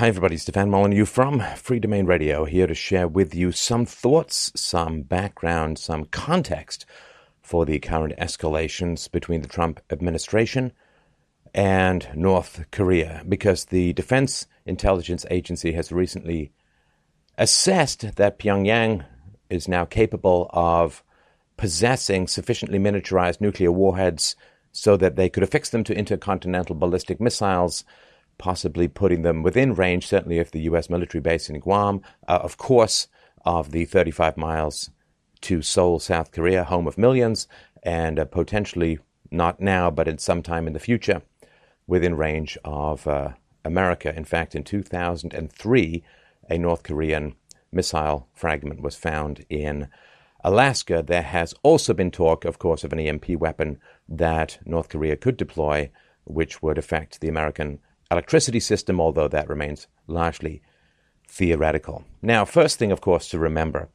Hi, everybody. Stefan Molyneux from Freedomain Radio here to share with you some thoughts, some background, some context for the current escalations between the Trump administration and North Korea. Because the Defense Intelligence Agency has recently assessed that Pyongyang is now capable of possessing sufficiently miniaturized nuclear warheads so that they could affix them to intercontinental ballistic missiles possibly putting them within range, certainly of the U.S. military base in Guam, uh, of course, of the 35 miles to Seoul, South Korea, home of millions, and uh, potentially not now, but in some time in the future, within range of uh, America. In fact, in 2003, a North Korean missile fragment was found in Alaska. There has also been talk, of course, of an EMP weapon that North Korea could deploy, which would affect the American electricity system, although that remains largely theoretical. Now, first thing, of course, to remember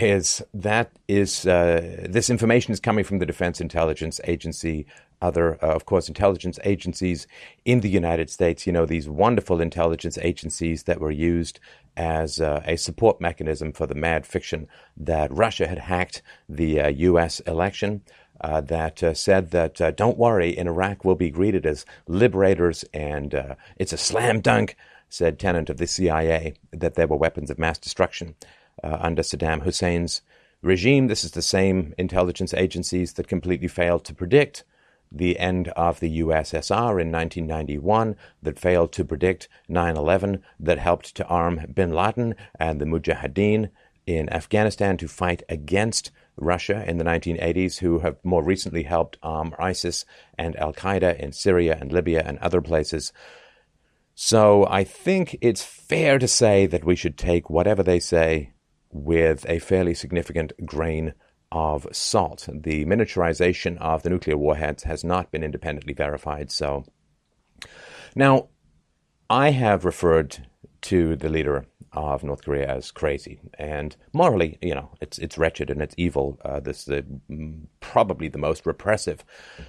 is that is uh, this information is coming from the Defense Intelligence Agency, other, uh, of course, intelligence agencies in the United States. You know these wonderful intelligence agencies that were used as uh, a support mechanism for the mad fiction that Russia had hacked the U.S. Uh, election uh, that uh, said that uh, don't worry, in Iraq we'll be greeted as liberators, and uh, it's a slam dunk, said Tenet of the CIA, that there were weapons of mass destruction uh, under Saddam Hussein's regime. This is the same intelligence agencies that completely failed to predict the end of the USSR in 1991, that failed to predict 9 11, that helped to arm bin Laden and the Mujahideen in Afghanistan to fight against Russia in the 1980s, who have more recently helped arm ISIS and Al Qaeda in Syria and Libya and other places. So I think it's fair to say that we should take whatever they say with a fairly significant grain of salt. The miniaturization of the nuclear warheads has not been independently verified. So now I have referred to the leader of North Korea as crazy, and morally, you know, it's it's wretched and it's evil. Uh, this is the, probably the most repressive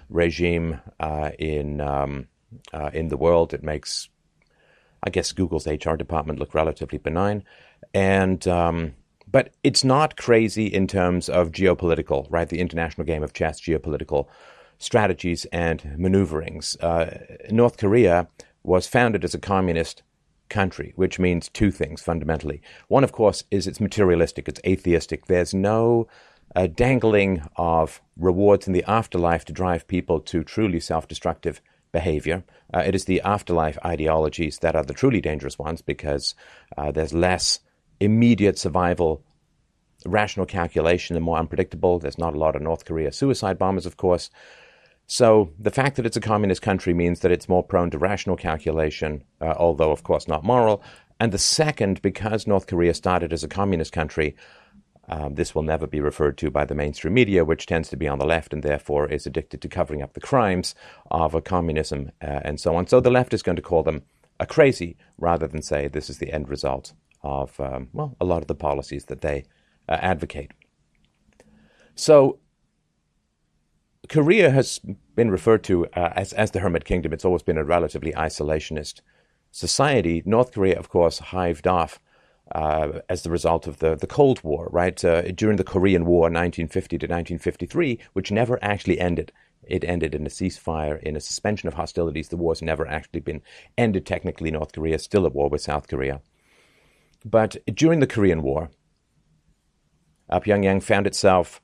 regime uh, in um, uh, in the world. It makes, I guess, Google's HR department look relatively benign, and um, but it's not crazy in terms of geopolitical, right? The international game of chess, geopolitical strategies and maneuverings. Uh, North Korea was founded as a communist country, which means two things fundamentally. One, of course, is it's materialistic, it's atheistic. There's no uh, dangling of rewards in the afterlife to drive people to truly self destructive behavior. Uh, it is the afterlife ideologies that are the truly dangerous ones because uh, there's less immediate survival, rational calculation, and more unpredictable. There's not a lot of North Korea suicide bombers, of course. So the fact that it's a communist country means that it's more prone to rational calculation, uh, although, of course, not moral. And the second, because North Korea started as a communist country, um, this will never be referred to by the mainstream media, which tends to be on the left and therefore is addicted to covering up the crimes of a communism uh, and so on. So the left is going to call them a crazy rather than say this is the end result of, um, well, a lot of the policies that they uh, advocate. So Korea has been referred to uh, as, as the Hermit Kingdom. It's always been a relatively isolationist society. North Korea, of course, hived off uh, as the result of the, the Cold War, right? Uh, during the Korean War, 1950 to 1953, which never actually ended. It ended in a ceasefire, in a suspension of hostilities. The war's never actually been ended technically. North Korea is still at war with South Korea. But during the Korean War, Pyongyang found itself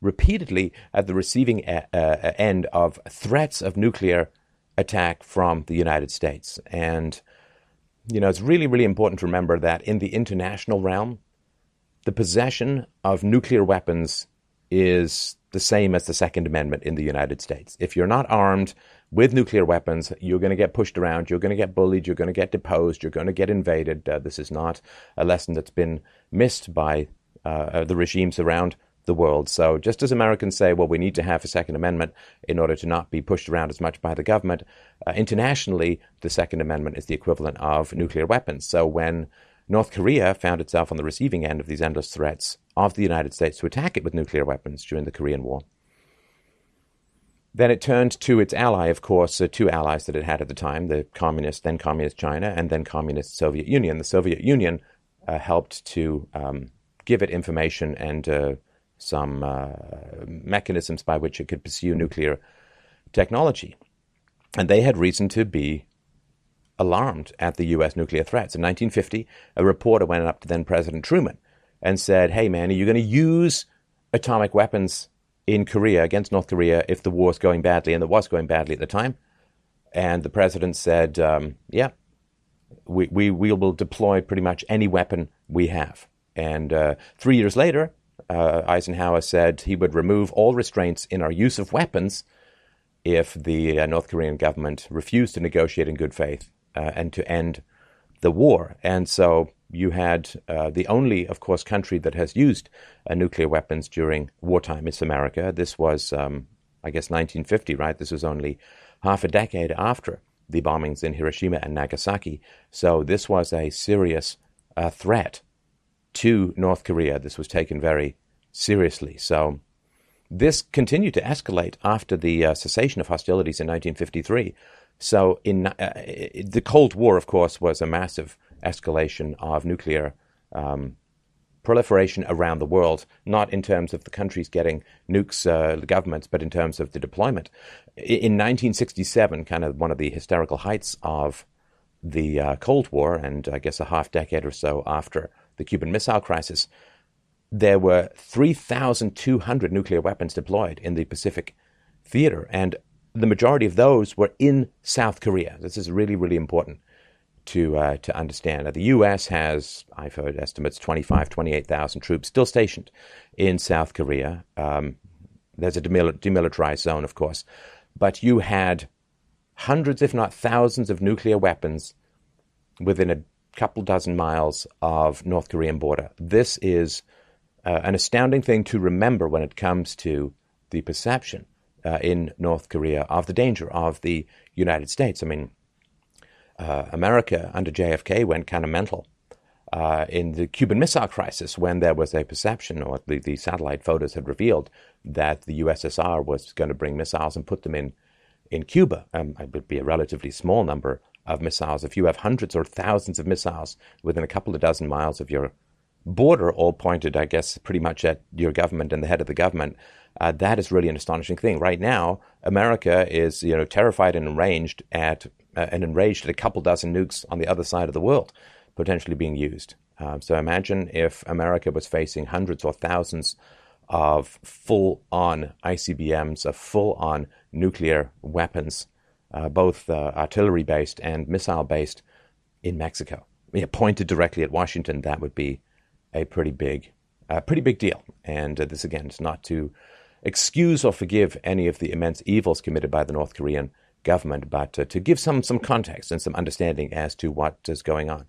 repeatedly at the receiving uh, uh, end of threats of nuclear attack from the United States. And, you know, it's really, really important to remember that in the international realm, the possession of nuclear weapons is the same as the Second Amendment in the United States. If you're not armed with nuclear weapons, you're going to get pushed around, you're going to get bullied, you're going to get deposed, you're going to get invaded. Uh, this is not a lesson that's been missed by uh, the regimes around the world. So just as Americans say, well, we need to have a Second Amendment in order to not be pushed around as much by the government, uh, internationally, the Second Amendment is the equivalent of nuclear weapons. So when North Korea found itself on the receiving end of these endless threats of the United States to attack it with nuclear weapons during the Korean War, Then it turned to its ally, of course, the two allies that it had at the time the communist, then communist China, and then communist Soviet Union. The Soviet Union uh, helped to um, give it information and uh, some uh, mechanisms by which it could pursue nuclear technology. And they had reason to be alarmed at the U.S. nuclear threats. In 1950, a reporter went up to then President Truman and said, Hey, man, are you going to use atomic weapons in Korea against North Korea if the war's going badly? And it was going badly at the time. And the president said, um, Yeah, we, we, we will deploy pretty much any weapon we have. And uh, three years later, uh, Eisenhower said he would remove all restraints in our use of weapons if the uh, North Korean government refused to negotiate in good faith uh, and to end the war. And so you had uh, the only, of course, country that has used uh, nuclear weapons during wartime is America. This was, um, I guess, 1950, right? This was only half a decade after the bombings in Hiroshima and Nagasaki. So this was a serious uh, threat to North Korea. This was taken very seriously. So this continued to escalate after the uh, cessation of hostilities in 1953. So in uh, the Cold War, of course, was a massive escalation of nuclear um, proliferation around the world, not in terms of the countries getting nukes, uh, governments, but in terms of the deployment. In 1967, kind of one of the hysterical heights of the uh, Cold War, and I guess a half decade or so after the Cuban Missile Crisis, there were 3,200 nuclear weapons deployed in the Pacific theater, and the majority of those were in South Korea. This is really, really important to uh, to understand. The U.S. has, I've heard estimates, 25, 28,000 troops still stationed in South Korea. Um, there's a demilitarized zone, of course, but you had hundreds, if not thousands, of nuclear weapons within a couple dozen miles of North Korean border. This is uh, an astounding thing to remember when it comes to the perception uh, in North Korea of the danger of the United States. I mean, uh, America under JFK went kind of mental. Uh, in the Cuban Missile Crisis, when there was a perception, or the, the satellite photos had revealed, that the USSR was going to bring missiles and put them in in Cuba, um, it would be a relatively small number of missiles. If you have hundreds or thousands of missiles within a couple of dozen miles of your border, all pointed, I guess, pretty much at your government and the head of the government, uh, that is really an astonishing thing. Right now, America is, you know, terrified and enraged at uh, and enraged at a couple dozen nukes on the other side of the world potentially being used. Uh, so imagine if America was facing hundreds or thousands of full-on ICBMs, of full-on nuclear weapons, uh, both uh, artillery-based and missile-based, in Mexico. Yeah, pointed directly at Washington, that would be a pretty big, uh, pretty big deal. And uh, this again is not to excuse or forgive any of the immense evils committed by the North Korean government, but uh, to give some, some context and some understanding as to what is going on.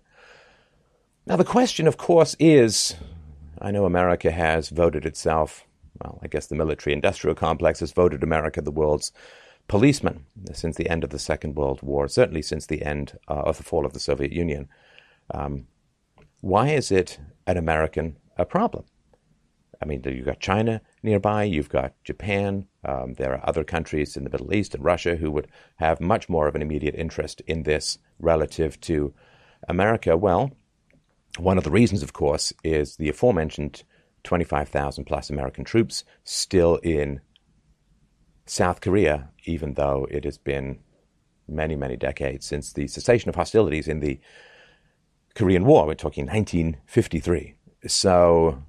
Now, the question, of course, is I know America has voted itself, well, I guess the military industrial complex has voted America the world's policeman since the end of the Second World War, certainly since the end uh, of the fall of the Soviet Union. Um, why is it an American a problem? I mean, you've got China nearby, you've got Japan, um, there are other countries in the Middle East and Russia who would have much more of an immediate interest in this relative to America. Well, one of the reasons, of course, is the aforementioned 25,000 plus American troops still in South Korea, even though it has been many, many decades since the cessation of hostilities in the Korean War. We're talking 1953. So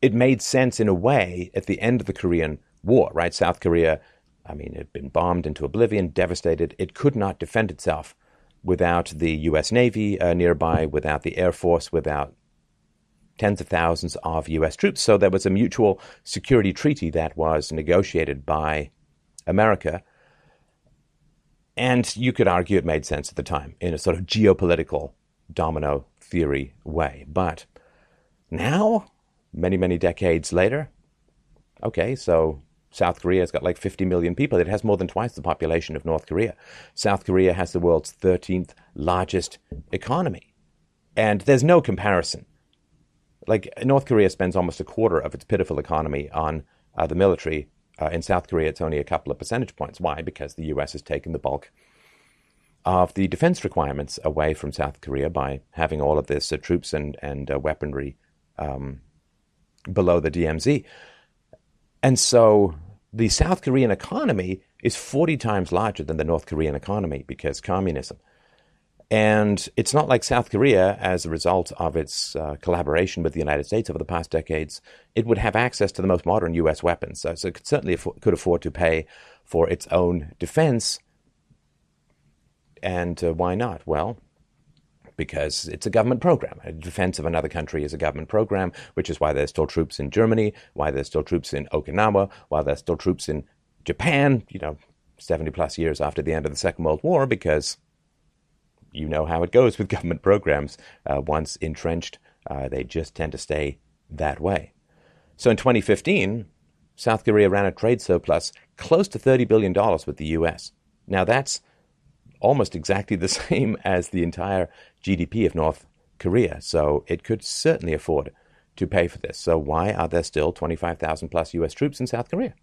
it made sense in a way at the end of the Korean War, right? South Korea, I mean, it had been bombed into oblivion, devastated. It could not defend itself without the U.S. Navy uh, nearby, without the Air Force, without tens of thousands of U.S. troops. So there was a mutual security treaty that was negotiated by America. And you could argue it made sense at the time in a sort of geopolitical domino theory way. But now, many, many decades later, okay, so South Korea's got like 50 million people. It has more than twice the population of North Korea. South Korea has the world's 13th largest economy. And there's no comparison. Like, North Korea spends almost a quarter of its pitiful economy on uh, the military. Uh, in South Korea, it's only a couple of percentage points. Why? Because the U.S. has taken the bulk of the defense requirements away from South Korea by having all of this uh, troops and and uh, weaponry um, below the DMZ, and so the South Korean economy is 40 times larger than the North Korean economy because communism. And it's not like South Korea, as a result of its uh, collaboration with the United States over the past decades, it would have access to the most modern U.S. weapons. So, so it could certainly afford, could afford to pay for its own defense. And uh, why not? Well, because it's a government program. Defense of another country is a government program, which is why there's still troops in Germany, why there's still troops in Okinawa, why there's still troops in Japan, you know, 70 plus years after the end of the Second World War, because you know how it goes with government programs. Uh, once entrenched, uh, they just tend to stay that way. So in 2015, South Korea ran a trade surplus close to $30 billion with the US. Now that's almost exactly the same as the entire GDP of North Korea. So it could certainly afford to pay for this. So why are there still 25,000 plus US troops in South Korea?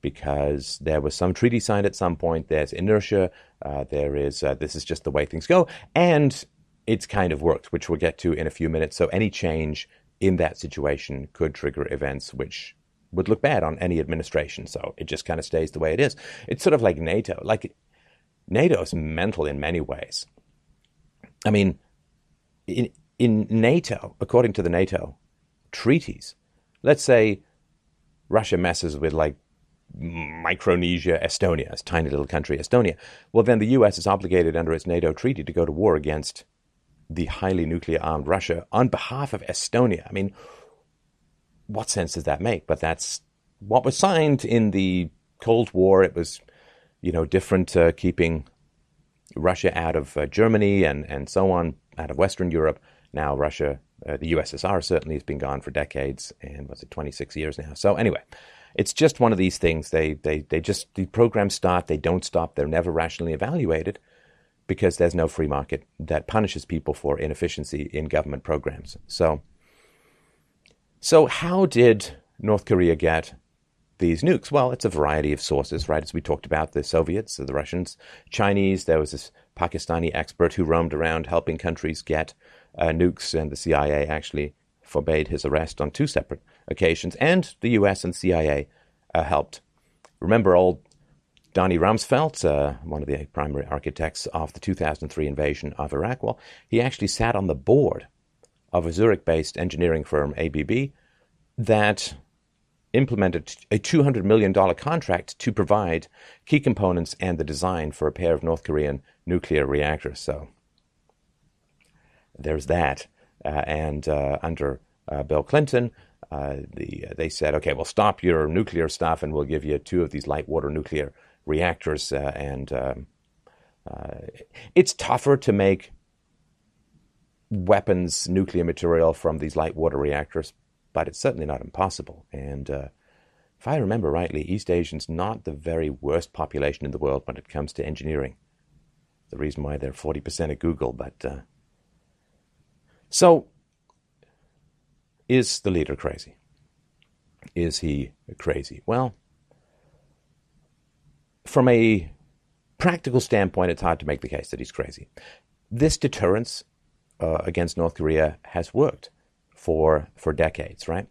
Because there was some treaty signed at some point. There's inertia. Uh, there is uh, this is just the way things go, and it's kind of worked, which we'll get to in a few minutes. So any change in that situation could trigger events which would look bad on any administration. So it just kind of stays the way it is. It's sort of like NATO. Like NATO is mental in many ways. I mean, in in NATO, according to the NATO treaties, let's say Russia messes with like Micronesia, Estonia, this tiny little country, Estonia. Well, then the U.S. is obligated under its NATO treaty to go to war against the highly nuclear armed Russia on behalf of Estonia. I mean, what sense does that make? But that's what was signed in the Cold War. It was, you know, different, uh, keeping Russia out of uh, Germany and, and so on, out of Western Europe. Now, Russia, uh, the USSR certainly has been gone for decades, and was it 26 years now? So, anyway, it's just one of these things. They, they, they just, the programs start, they don't stop, they're never rationally evaluated because there's no free market that punishes people for inefficiency in government programs. So, so how did North Korea get these nukes? Well, it's a variety of sources, right? As we talked about, the Soviets, the Russians, Chinese. There was this Pakistani expert who roamed around helping countries get uh, nukes, and the CIA actually forbade his arrest on two separate occasions, and the US and CIA uh, helped. Remember old Donnie Rumsfeld, uh, one of the primary architects of the 2003 invasion of Iraq? Well, he actually sat on the board of a Zurich based engineering firm, ABB, that implemented a $200 million contract to provide key components and the design for a pair of North Korean nuclear reactors. So there's that. Uh, and uh, under uh, Bill Clinton, the, they said, okay, we'll stop your nuclear stuff and we'll give you two of these light water nuclear reactors. And um, it's tougher to make weapons, nuclear material from these light water reactors, but it's certainly not impossible. And uh, if I remember rightly, East Asians not the very worst population in the world when it comes to engineering. The reason why they're 40% at Google, but uh, so is the leader crazy? Is he crazy? Well, from a practical standpoint, it's hard to make the case that he's crazy. This deterrence uh, against North Korea has worked for for decades, right?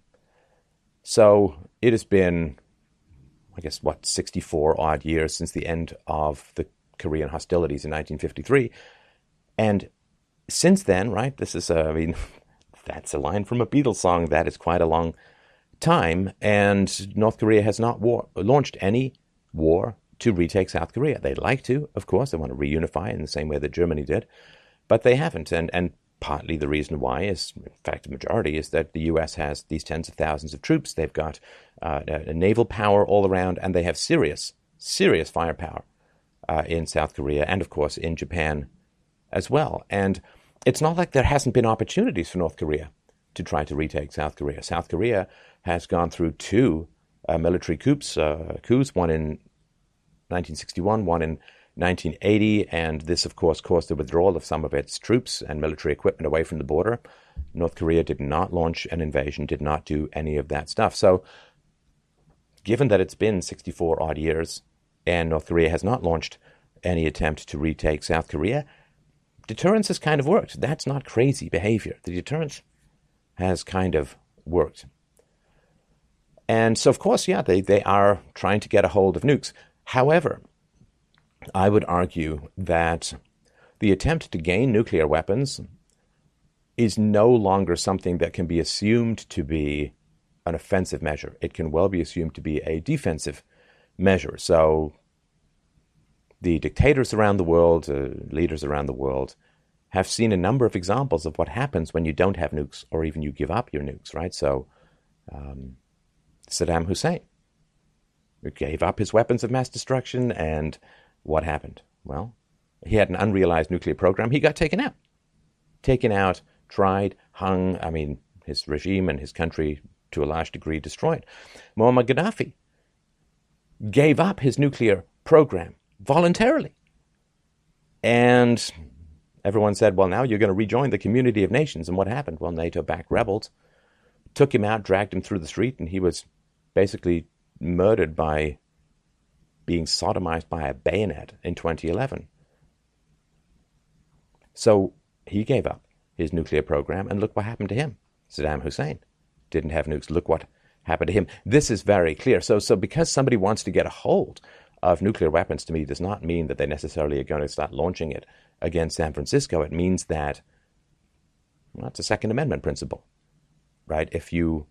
So it has been, I guess, what sixty four odd years since the end of the Korean hostilities in 1953, and since then, right? This is, uh, I mean, that's a line from a Beatles song. That is quite a long time. And North Korea has not war- launched any war to retake South Korea. They'd like to, of course. They want to reunify in the same way that Germany did, but they haven't. And, and partly the reason why is, in fact, the majority is that the U.S. has these tens of thousands of troops. They've got uh, a naval power all around, and they have serious, serious firepower uh, in South Korea and, of course, in Japan as well. And it's not like there hasn't been opportunities for North Korea to try to retake South Korea. South Korea has gone through two uh, military coups, uh, coups, one in 1961, one in 1980, and this, of course, caused the withdrawal of some of its troops and military equipment away from the border. North Korea did not launch an invasion, did not do any of that stuff. So given that it's been 64 odd years and North Korea has not launched any attempt to retake South Korea, deterrence has kind of worked. That's not crazy behavior. The deterrence has kind of worked. And so, of course, yeah, they, they are trying to get a hold of nukes. However, I would argue that the attempt to gain nuclear weapons is no longer something that can be assumed to be an offensive measure. It can well be assumed to be a defensive measure. So the dictators around the world, uh, leaders around the world, have seen a number of examples of what happens when you don't have nukes or even you give up your nukes, right? So um, Saddam Hussein gave up his weapons of mass destruction, and what happened? Well, he had an unrealized nuclear program. He got taken out. Taken out, tried, hung. I mean, his regime and his country to a large degree destroyed. Muammar Gaddafi gave up his nuclear program voluntarily. And everyone said, well, now you're going to rejoin the community of nations. And what happened? Well, NATO backed rebels took him out, dragged him through the street, and he was basically murdered by being sodomized by a bayonet in 2011. So he gave up his nuclear program, and look what happened to him. Saddam Hussein didn't have nukes. Look what happened to him. This is very clear. So, so because somebody wants to get a hold of nuclear weapons, to me, does not mean that they necessarily are going to start launching it against San Francisco. It means that well, a Second Amendment principle, right? If you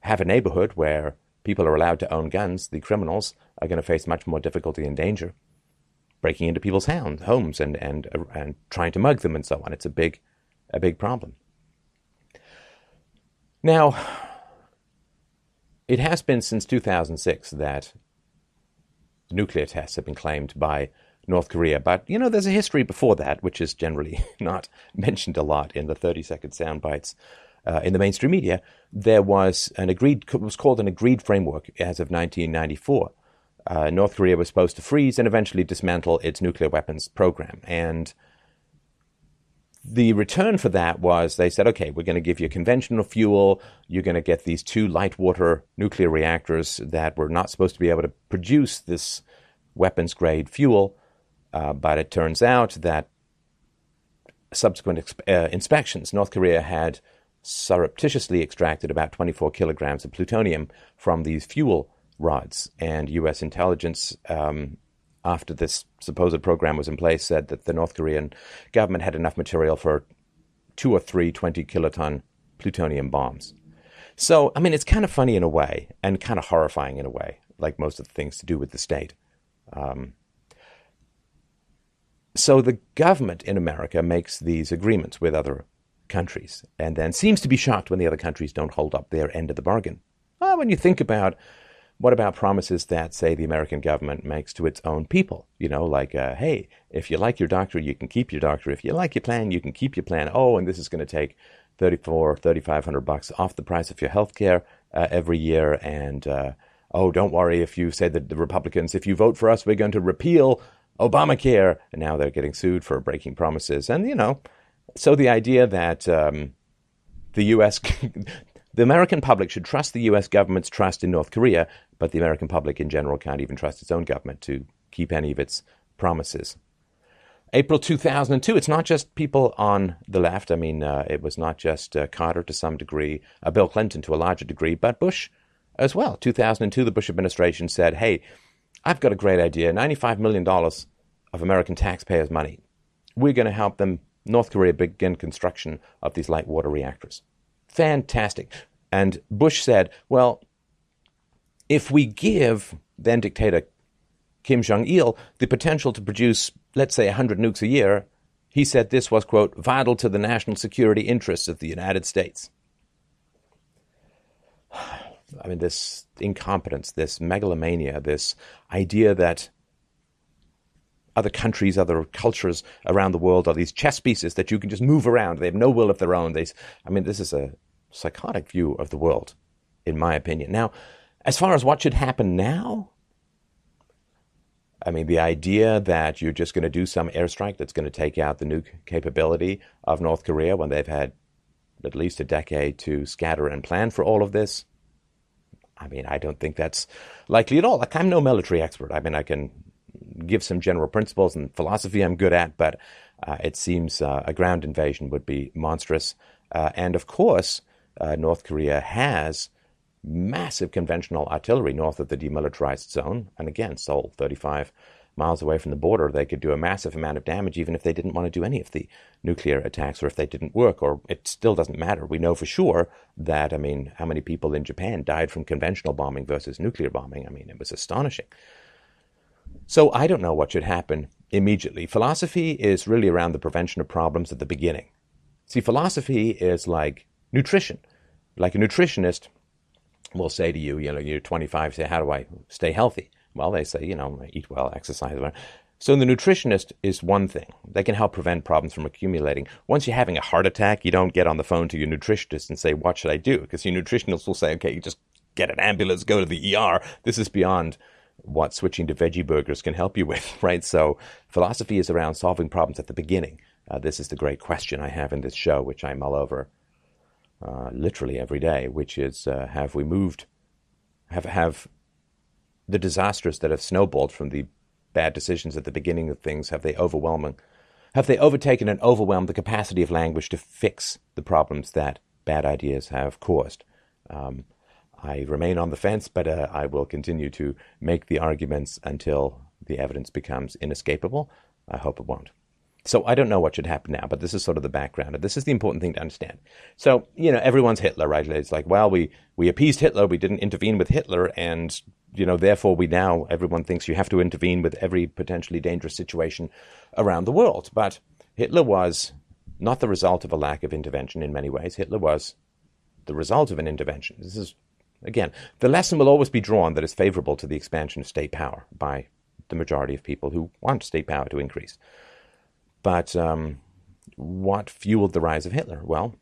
have a neighborhood where people are allowed to own guns, the criminals are going to face much more difficulty and danger breaking into people's homes and, and, and trying to mug them and so on. It's a big, a big problem. Now, it has been since 2006 that nuclear tests have been claimed by North Korea, but you know, there's a history before that, which is generally not mentioned a lot in the 30 second sound bites uh, in the mainstream media. There was an agreed, it was called an agreed framework as of 1994. Uh, North Korea was supposed to freeze and eventually dismantle its nuclear weapons program. And the return for that was they said, okay, we're going to give you conventional fuel. You're going to get these two light water nuclear reactors that were not supposed to be able to produce this weapons grade fuel. Uh, but it turns out that subsequent uh, inspections, North Korea had surreptitiously extracted about 24 kilograms of plutonium from these fuel rods. And U.S. intelligence um, after this supposed program was in place, said that the North Korean government had enough material for two or three 20 kiloton plutonium bombs. So, I mean, it's kind of funny in a way and kind of horrifying in a way, like most of the things to do with the state. Um, so, the government in America makes these agreements with other countries and then seems to be shocked when the other countries don't hold up their end of the bargain. Well, when you think about what about promises that, say, the American government makes to its own people? You know, like, uh, hey, if you like your doctor, you can keep your doctor. If you like your plan, you can keep your plan. Oh, and this is going to take 34, 3500 bucks off the price of your health care uh, every year. And, uh, oh, don't worry if you say that the Republicans, if you vote for us, we're going to repeal Obamacare. And now they're getting sued for breaking promises. And, you know, so the idea that um, the U.S. The American public should trust the US government's trust in North Korea, but the American public in general can't even trust its own government to keep any of its promises. April 2002, it's not just people on the left. I mean, uh, it was not just uh, Carter to some degree, uh, Bill Clinton to a larger degree, but Bush as well. 2002, the Bush administration said, hey, I've got a great idea $95 million of American taxpayers' money. We're going to help them, North Korea, begin construction of these light water reactors. Fantastic. And Bush said, well, if we give then dictator Kim Jong il the potential to produce, let's say, 100 nukes a year, he said this was, quote, vital to the national security interests of the United States. I mean, this incompetence, this megalomania, this idea that other countries, other cultures around the world are these chess pieces that you can just move around. They have no will of their own. They, I mean, this is a psychotic view of the world, in my opinion. Now, as far as what should happen now, I mean, the idea that you're just going to do some airstrike that's going to take out the nuke capability of North Korea when they've had at least a decade to scatter and plan for all of this, I mean, I don't think that's likely at all. Like, I'm no military expert. I mean, I can give some general principles and philosophy I'm good at, but uh, it seems uh, a ground invasion would be monstrous. Uh, and of course, uh, North Korea has massive conventional artillery north of the demilitarized zone. And again, Seoul, 35 miles away from the border, they could do a massive amount of damage even if they didn't want to do any of the nuclear attacks or if they didn't work, or it still doesn't matter. We know for sure that, I mean, how many people in Japan died from conventional bombing versus nuclear bombing? I mean, it was astonishing. So I don't know what should happen immediately. Philosophy is really around the prevention of problems at the beginning. See, philosophy is like nutrition. Like a nutritionist will say to you, you know, you're 25, say, how do I stay healthy? Well, they say, you know, eat well, exercise. So the nutritionist is one thing. They can help prevent problems from accumulating. Once you're having a heart attack, you don't get on the phone to your nutritionist and say, what should I do? Because your nutritionist will say, okay, you just get an ambulance, go to the ER. This is beyond what switching to veggie burgers can help you with, right? So philosophy is around solving problems at the beginning. Uh, this is the great question I have in this show, which I mull over uh, literally every day, which is uh, have we moved, have have the disasters that have snowballed from the bad decisions at the beginning of things, have they overwhelming, have they overtaken and overwhelmed the capacity of language to fix the problems that bad ideas have caused? Um, I remain on the fence, but uh, I will continue to make the arguments until the evidence becomes inescapable. I hope it won't. So I don't know what should happen now, but this is sort of the background. And this is the important thing to understand. So, you know, everyone's Hitler, right? It's like, well, we, we appeased Hitler, we didn't intervene with Hitler, and, you know, therefore we now, everyone thinks you have to intervene with every potentially dangerous situation around the world. But Hitler was not the result of a lack of intervention in many ways. Hitler was the result of an intervention. This is Again, the lesson will always be drawn that is favorable to the expansion of state power by the majority of people who want state power to increase. But um, what fueled the rise of Hitler? Well,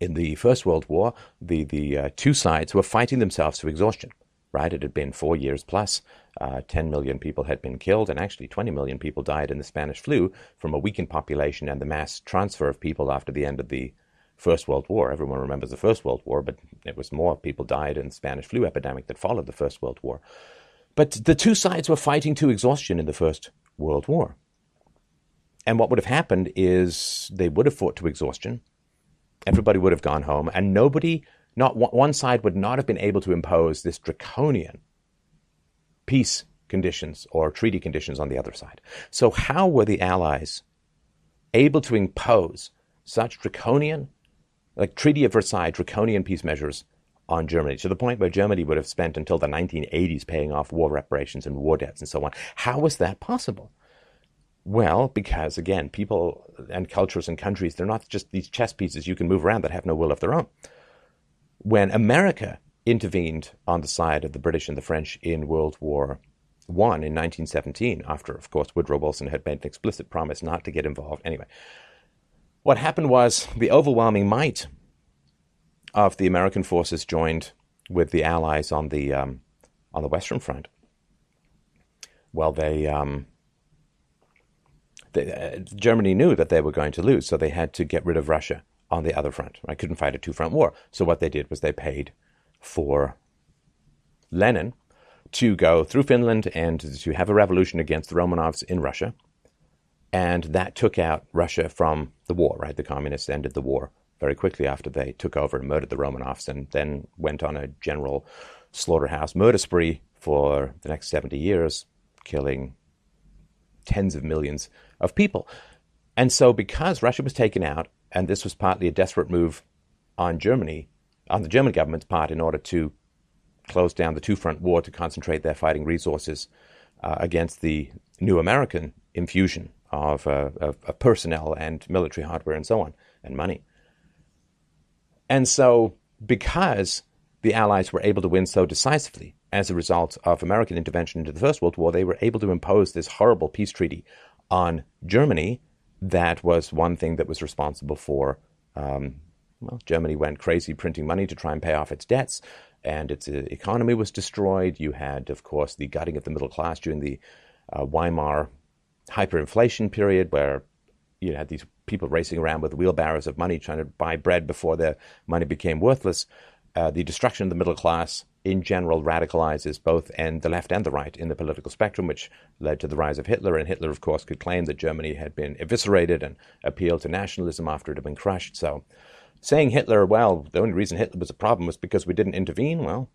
in the First World War, the, the uh, two sides were fighting themselves to exhaustion. Right? It had been four years plus. Uh, 10 million people had been killed, and actually 20 million people died in the Spanish flu from a weakened population and the mass transfer of people after the end of the First World War. Everyone remembers the First World War, but it was more people died in the Spanish flu epidemic that followed the First World War. But the two sides were fighting to exhaustion in the First World War. And what would have happened is they would have fought to exhaustion. Everybody would have gone home, and nobody, not one side, would not have been able to impose this draconian peace conditions or treaty conditions on the other side. So, how were the Allies able to impose such draconian like Treaty of Versailles, draconian peace measures on Germany to the point where Germany would have spent until the 1980s paying off war reparations and war debts and so on. How was that possible? Well, because again, people and cultures and countries, they're not just these chess pieces you can move around that have no will of their own. When America intervened on the side of the British and the French in World War I in 1917, after, of course, Woodrow Wilson had made an explicit promise not to get involved. Anyway, what happened was the overwhelming might of the American forces joined with the Allies on the um, on the Western Front. Well, they, um, uh, Germany knew that they were going to lose, so they had to get rid of Russia on the other front. I couldn't fight a two front war, so what they did was they paid for Lenin to go through Finland and to have a revolution against the Romanovs in Russia and that took out Russia from the war, right? The communists ended the war very quickly after they took over and murdered the Romanovs and then went on a general slaughterhouse murder spree for the next 70 years, killing tens of millions of people. And so, because Russia was taken out, and this was partly a desperate move on Germany, on the German government's part, in order to close down the two front war to concentrate their fighting resources uh, against the new American infusion of, uh, of, of personnel and military hardware and so on, and money. And so, because the Allies were able to win so decisively as a result of American intervention into the First World War, they were able to impose this horrible peace treaty on Germany. That was one thing that was responsible for. Um, well, Germany went crazy printing money to try and pay off its debts, and its uh, economy was destroyed. You had, of course, the gutting of the middle class during the uh, Weimar hyperinflation period where you had these people racing around with wheelbarrows of money trying to buy bread before their money became worthless. Uh, the destruction of the middle class in general radicalizes both and the left and the right in the political spectrum, which led to the rise of Hitler. And Hitler, of course, could claim that Germany had been eviscerated and appeal to nationalism after it had been crushed. So saying Hitler, well, the only reason Hitler was a problem was because we didn't intervene, well,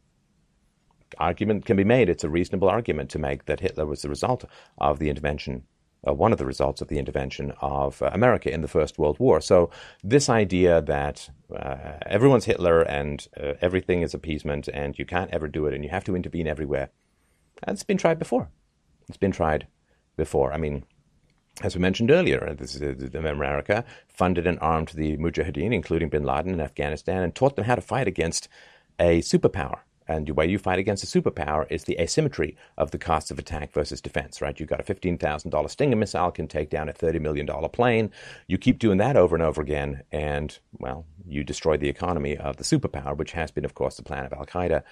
argument can be made. It's a reasonable argument to make that Hitler was the result of the intervention uh, one of the results of the intervention of uh, America in the First World War. So, this idea that uh, everyone's Hitler and uh, everything is appeasement and you can't ever do it and you have to intervene everywhere, that's been tried before. It's been tried before. I mean, as we mentioned earlier, this is, America funded and armed the Mujahideen, including bin Laden in Afghanistan, and taught them how to fight against a superpower and the way you fight against a superpower is the asymmetry of the costs of attack versus defense, right? You've got a $15,000 Stinger missile can take down a $30 million plane. You keep doing that over and over again, and, well, you destroy the economy of the superpower, which has been, of course, the plan of Al Qaeda.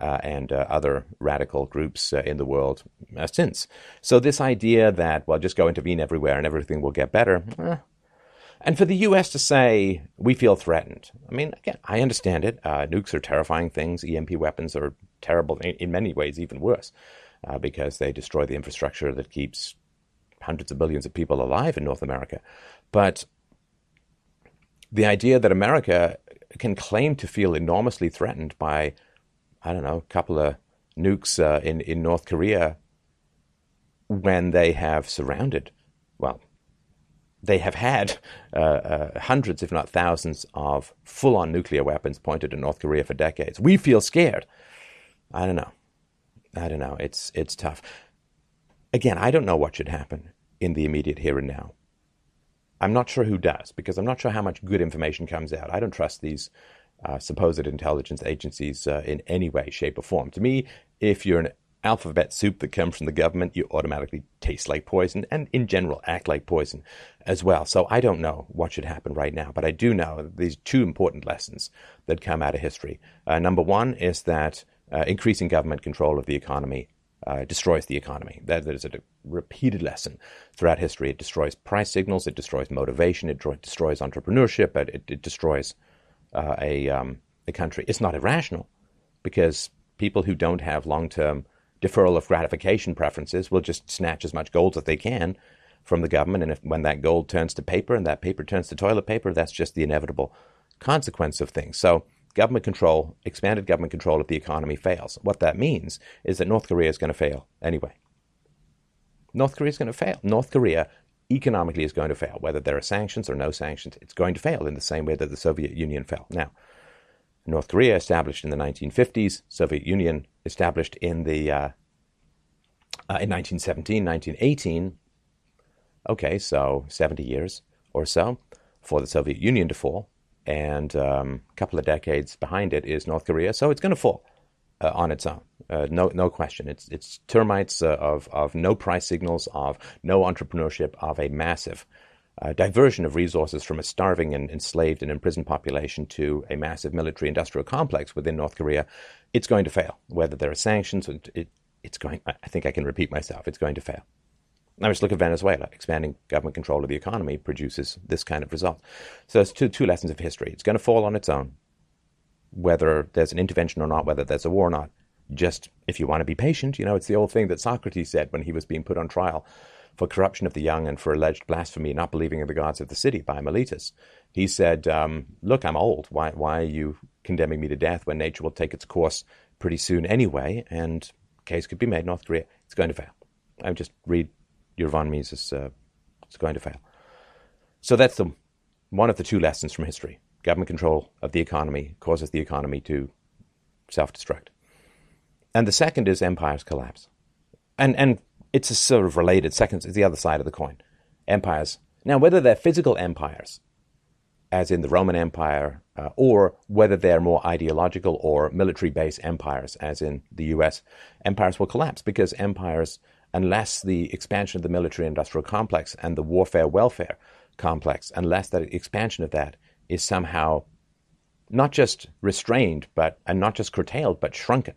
Uh, and uh, other radical groups uh, in the world uh, since. So, this idea that, well, just go intervene everywhere and everything will get better, eh, and for the U.S. to say, we feel threatened, I mean, again, I understand it. Uh, nukes are terrifying things. EMP weapons are terrible, in, in many ways, even worse, uh, because they destroy the infrastructure that keeps hundreds of billions of people alive in North America. But the idea that America can claim to feel enormously threatened by, I don't know, a couple of nukes uh, in, in North Korea when they have surrounded, well, they have had uh, uh, hundreds, if not thousands, of full on nuclear weapons pointed at North Korea for decades. We feel scared. I don't know. I don't know. It's, it's tough. Again, I don't know what should happen in the immediate here and now. I'm not sure who does, because I'm not sure how much good information comes out. I don't trust these uh, supposed intelligence agencies uh, in any way, shape, or form. To me, if you're an alphabet soup that comes from the government, you automatically taste like poison and in general act like poison as well. So I don't know what should happen right now, but I do know these two important lessons that come out of history. Uh, number one is that uh, increasing government control of the economy uh, destroys the economy. That, that is a repeated lesson throughout history. It destroys price signals, it destroys motivation, it destroys entrepreneurship, it, it destroys uh, a, um, a country. It's not irrational because people who don't have long term deferral of gratification preferences will just snatch as much gold as they can from the government. And if, when that gold turns to paper and that paper turns to toilet paper, that's just the inevitable consequence of things. So, government control, expanded government control of the economy fails. What that means is that North Korea is going to fail anyway. North Korea is going to fail. North Korea economically is going to fail, whether there are sanctions or no sanctions. It's going to fail in the same way that the Soviet Union fell. Now, North Korea established in the 1950s, Soviet Union established in the uh, uh, in 1917, 1918. Okay, so 70 years or so for the Soviet Union to fall, and um, a couple of decades behind it is North Korea. So it's going to fall uh, on its own, uh, no no question. It's it's termites uh, of of no price signals, of no entrepreneurship, of a massive uh, diversion of resources from a starving and enslaved and imprisoned population to a massive military industrial complex within North Korea, it's going to fail. Whether there are sanctions, it, it, it's going. I think I can repeat myself. It's going to fail. Now just look at Venezuela. Expanding government control of the economy produces this kind of result. So there's two two lessons of history. It's going to fall on its own, whether there's an intervention or not, whether there's a war or not. Just if you want to be patient, you know, it's the old thing that Socrates said when he was being put on trial for corruption of the young and for alleged blasphemy, not believing in the gods of the city by Meletus. He said, um, Look, I'm old. Why, why are you condemning me to death when nature will take its course pretty soon anyway? And case could be made North Korea, it's going to fail. I just read your Mises, uh, it's going to fail. So that's the one of the two lessons from history. Government control of the economy causes the economy to self destruct. And the second is empires collapse. And, and it's a sort of related second it's the other side of the coin. Empires. Now whether they're physical empires as in the roman empire uh, or whether they're more ideological or military based empires as in the us empires will collapse because empires unless the expansion of the military industrial complex and the warfare welfare complex unless that expansion of that is somehow not just restrained but and not just curtailed but shrunken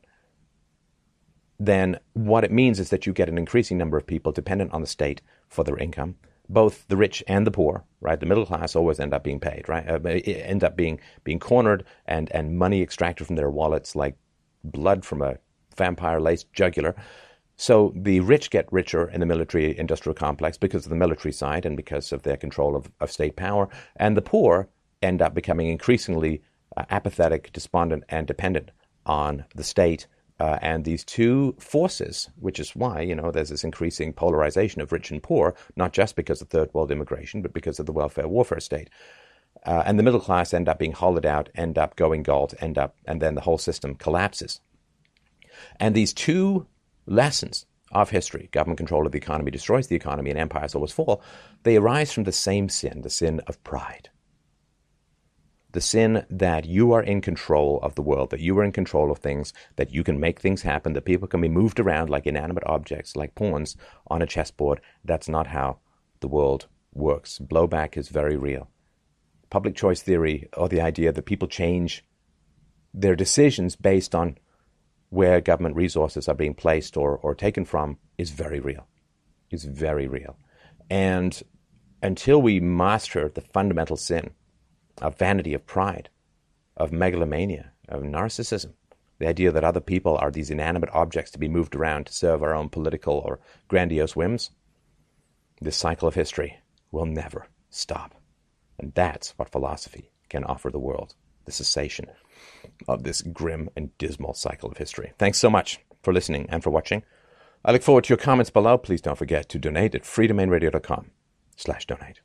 then what it means is that you get an increasing number of people dependent on the state for their income, both the rich and the poor, right? The middle class always end up being paid, right? Uh, end up being being cornered and and money extracted from their wallets like blood from a vampire laced jugular. So the rich get richer in the military industrial complex because of the military side and because of their control of, of state power, and the poor end up becoming increasingly uh, apathetic, despondent, and dependent on the state uh, and these two forces, which is why, you know, there's this increasing polarization of rich and poor, not just because of third world immigration, but because of the welfare warfare state. Uh, and the middle class end up being hollowed out, end up going galt, end up, and then the whole system collapses. And these two lessons of history, government control of the economy destroys the economy and empires always fall, they arise from the same sin, the sin of pride the sin that you are in control of the world, that you are in control of things, that you can make things happen, that people can be moved around like inanimate objects, like pawns on a chessboard. That's not how the world works. Blowback is very real. Public choice theory, or the idea that people change their decisions based on where government resources are being placed or, or taken from, is very real. Is very real. And until we master the fundamental sin, of vanity, of pride, of megalomania, of narcissism. The idea that other people are these inanimate objects to be moved around to serve our own political or grandiose whims. This cycle of history will never stop. And that's what philosophy can offer the world the cessation of this grim and dismal cycle of history. Thanks so much for listening and for watching. I look forward to your comments below. Please don't forget to donate at freedomainradio.com slash donate.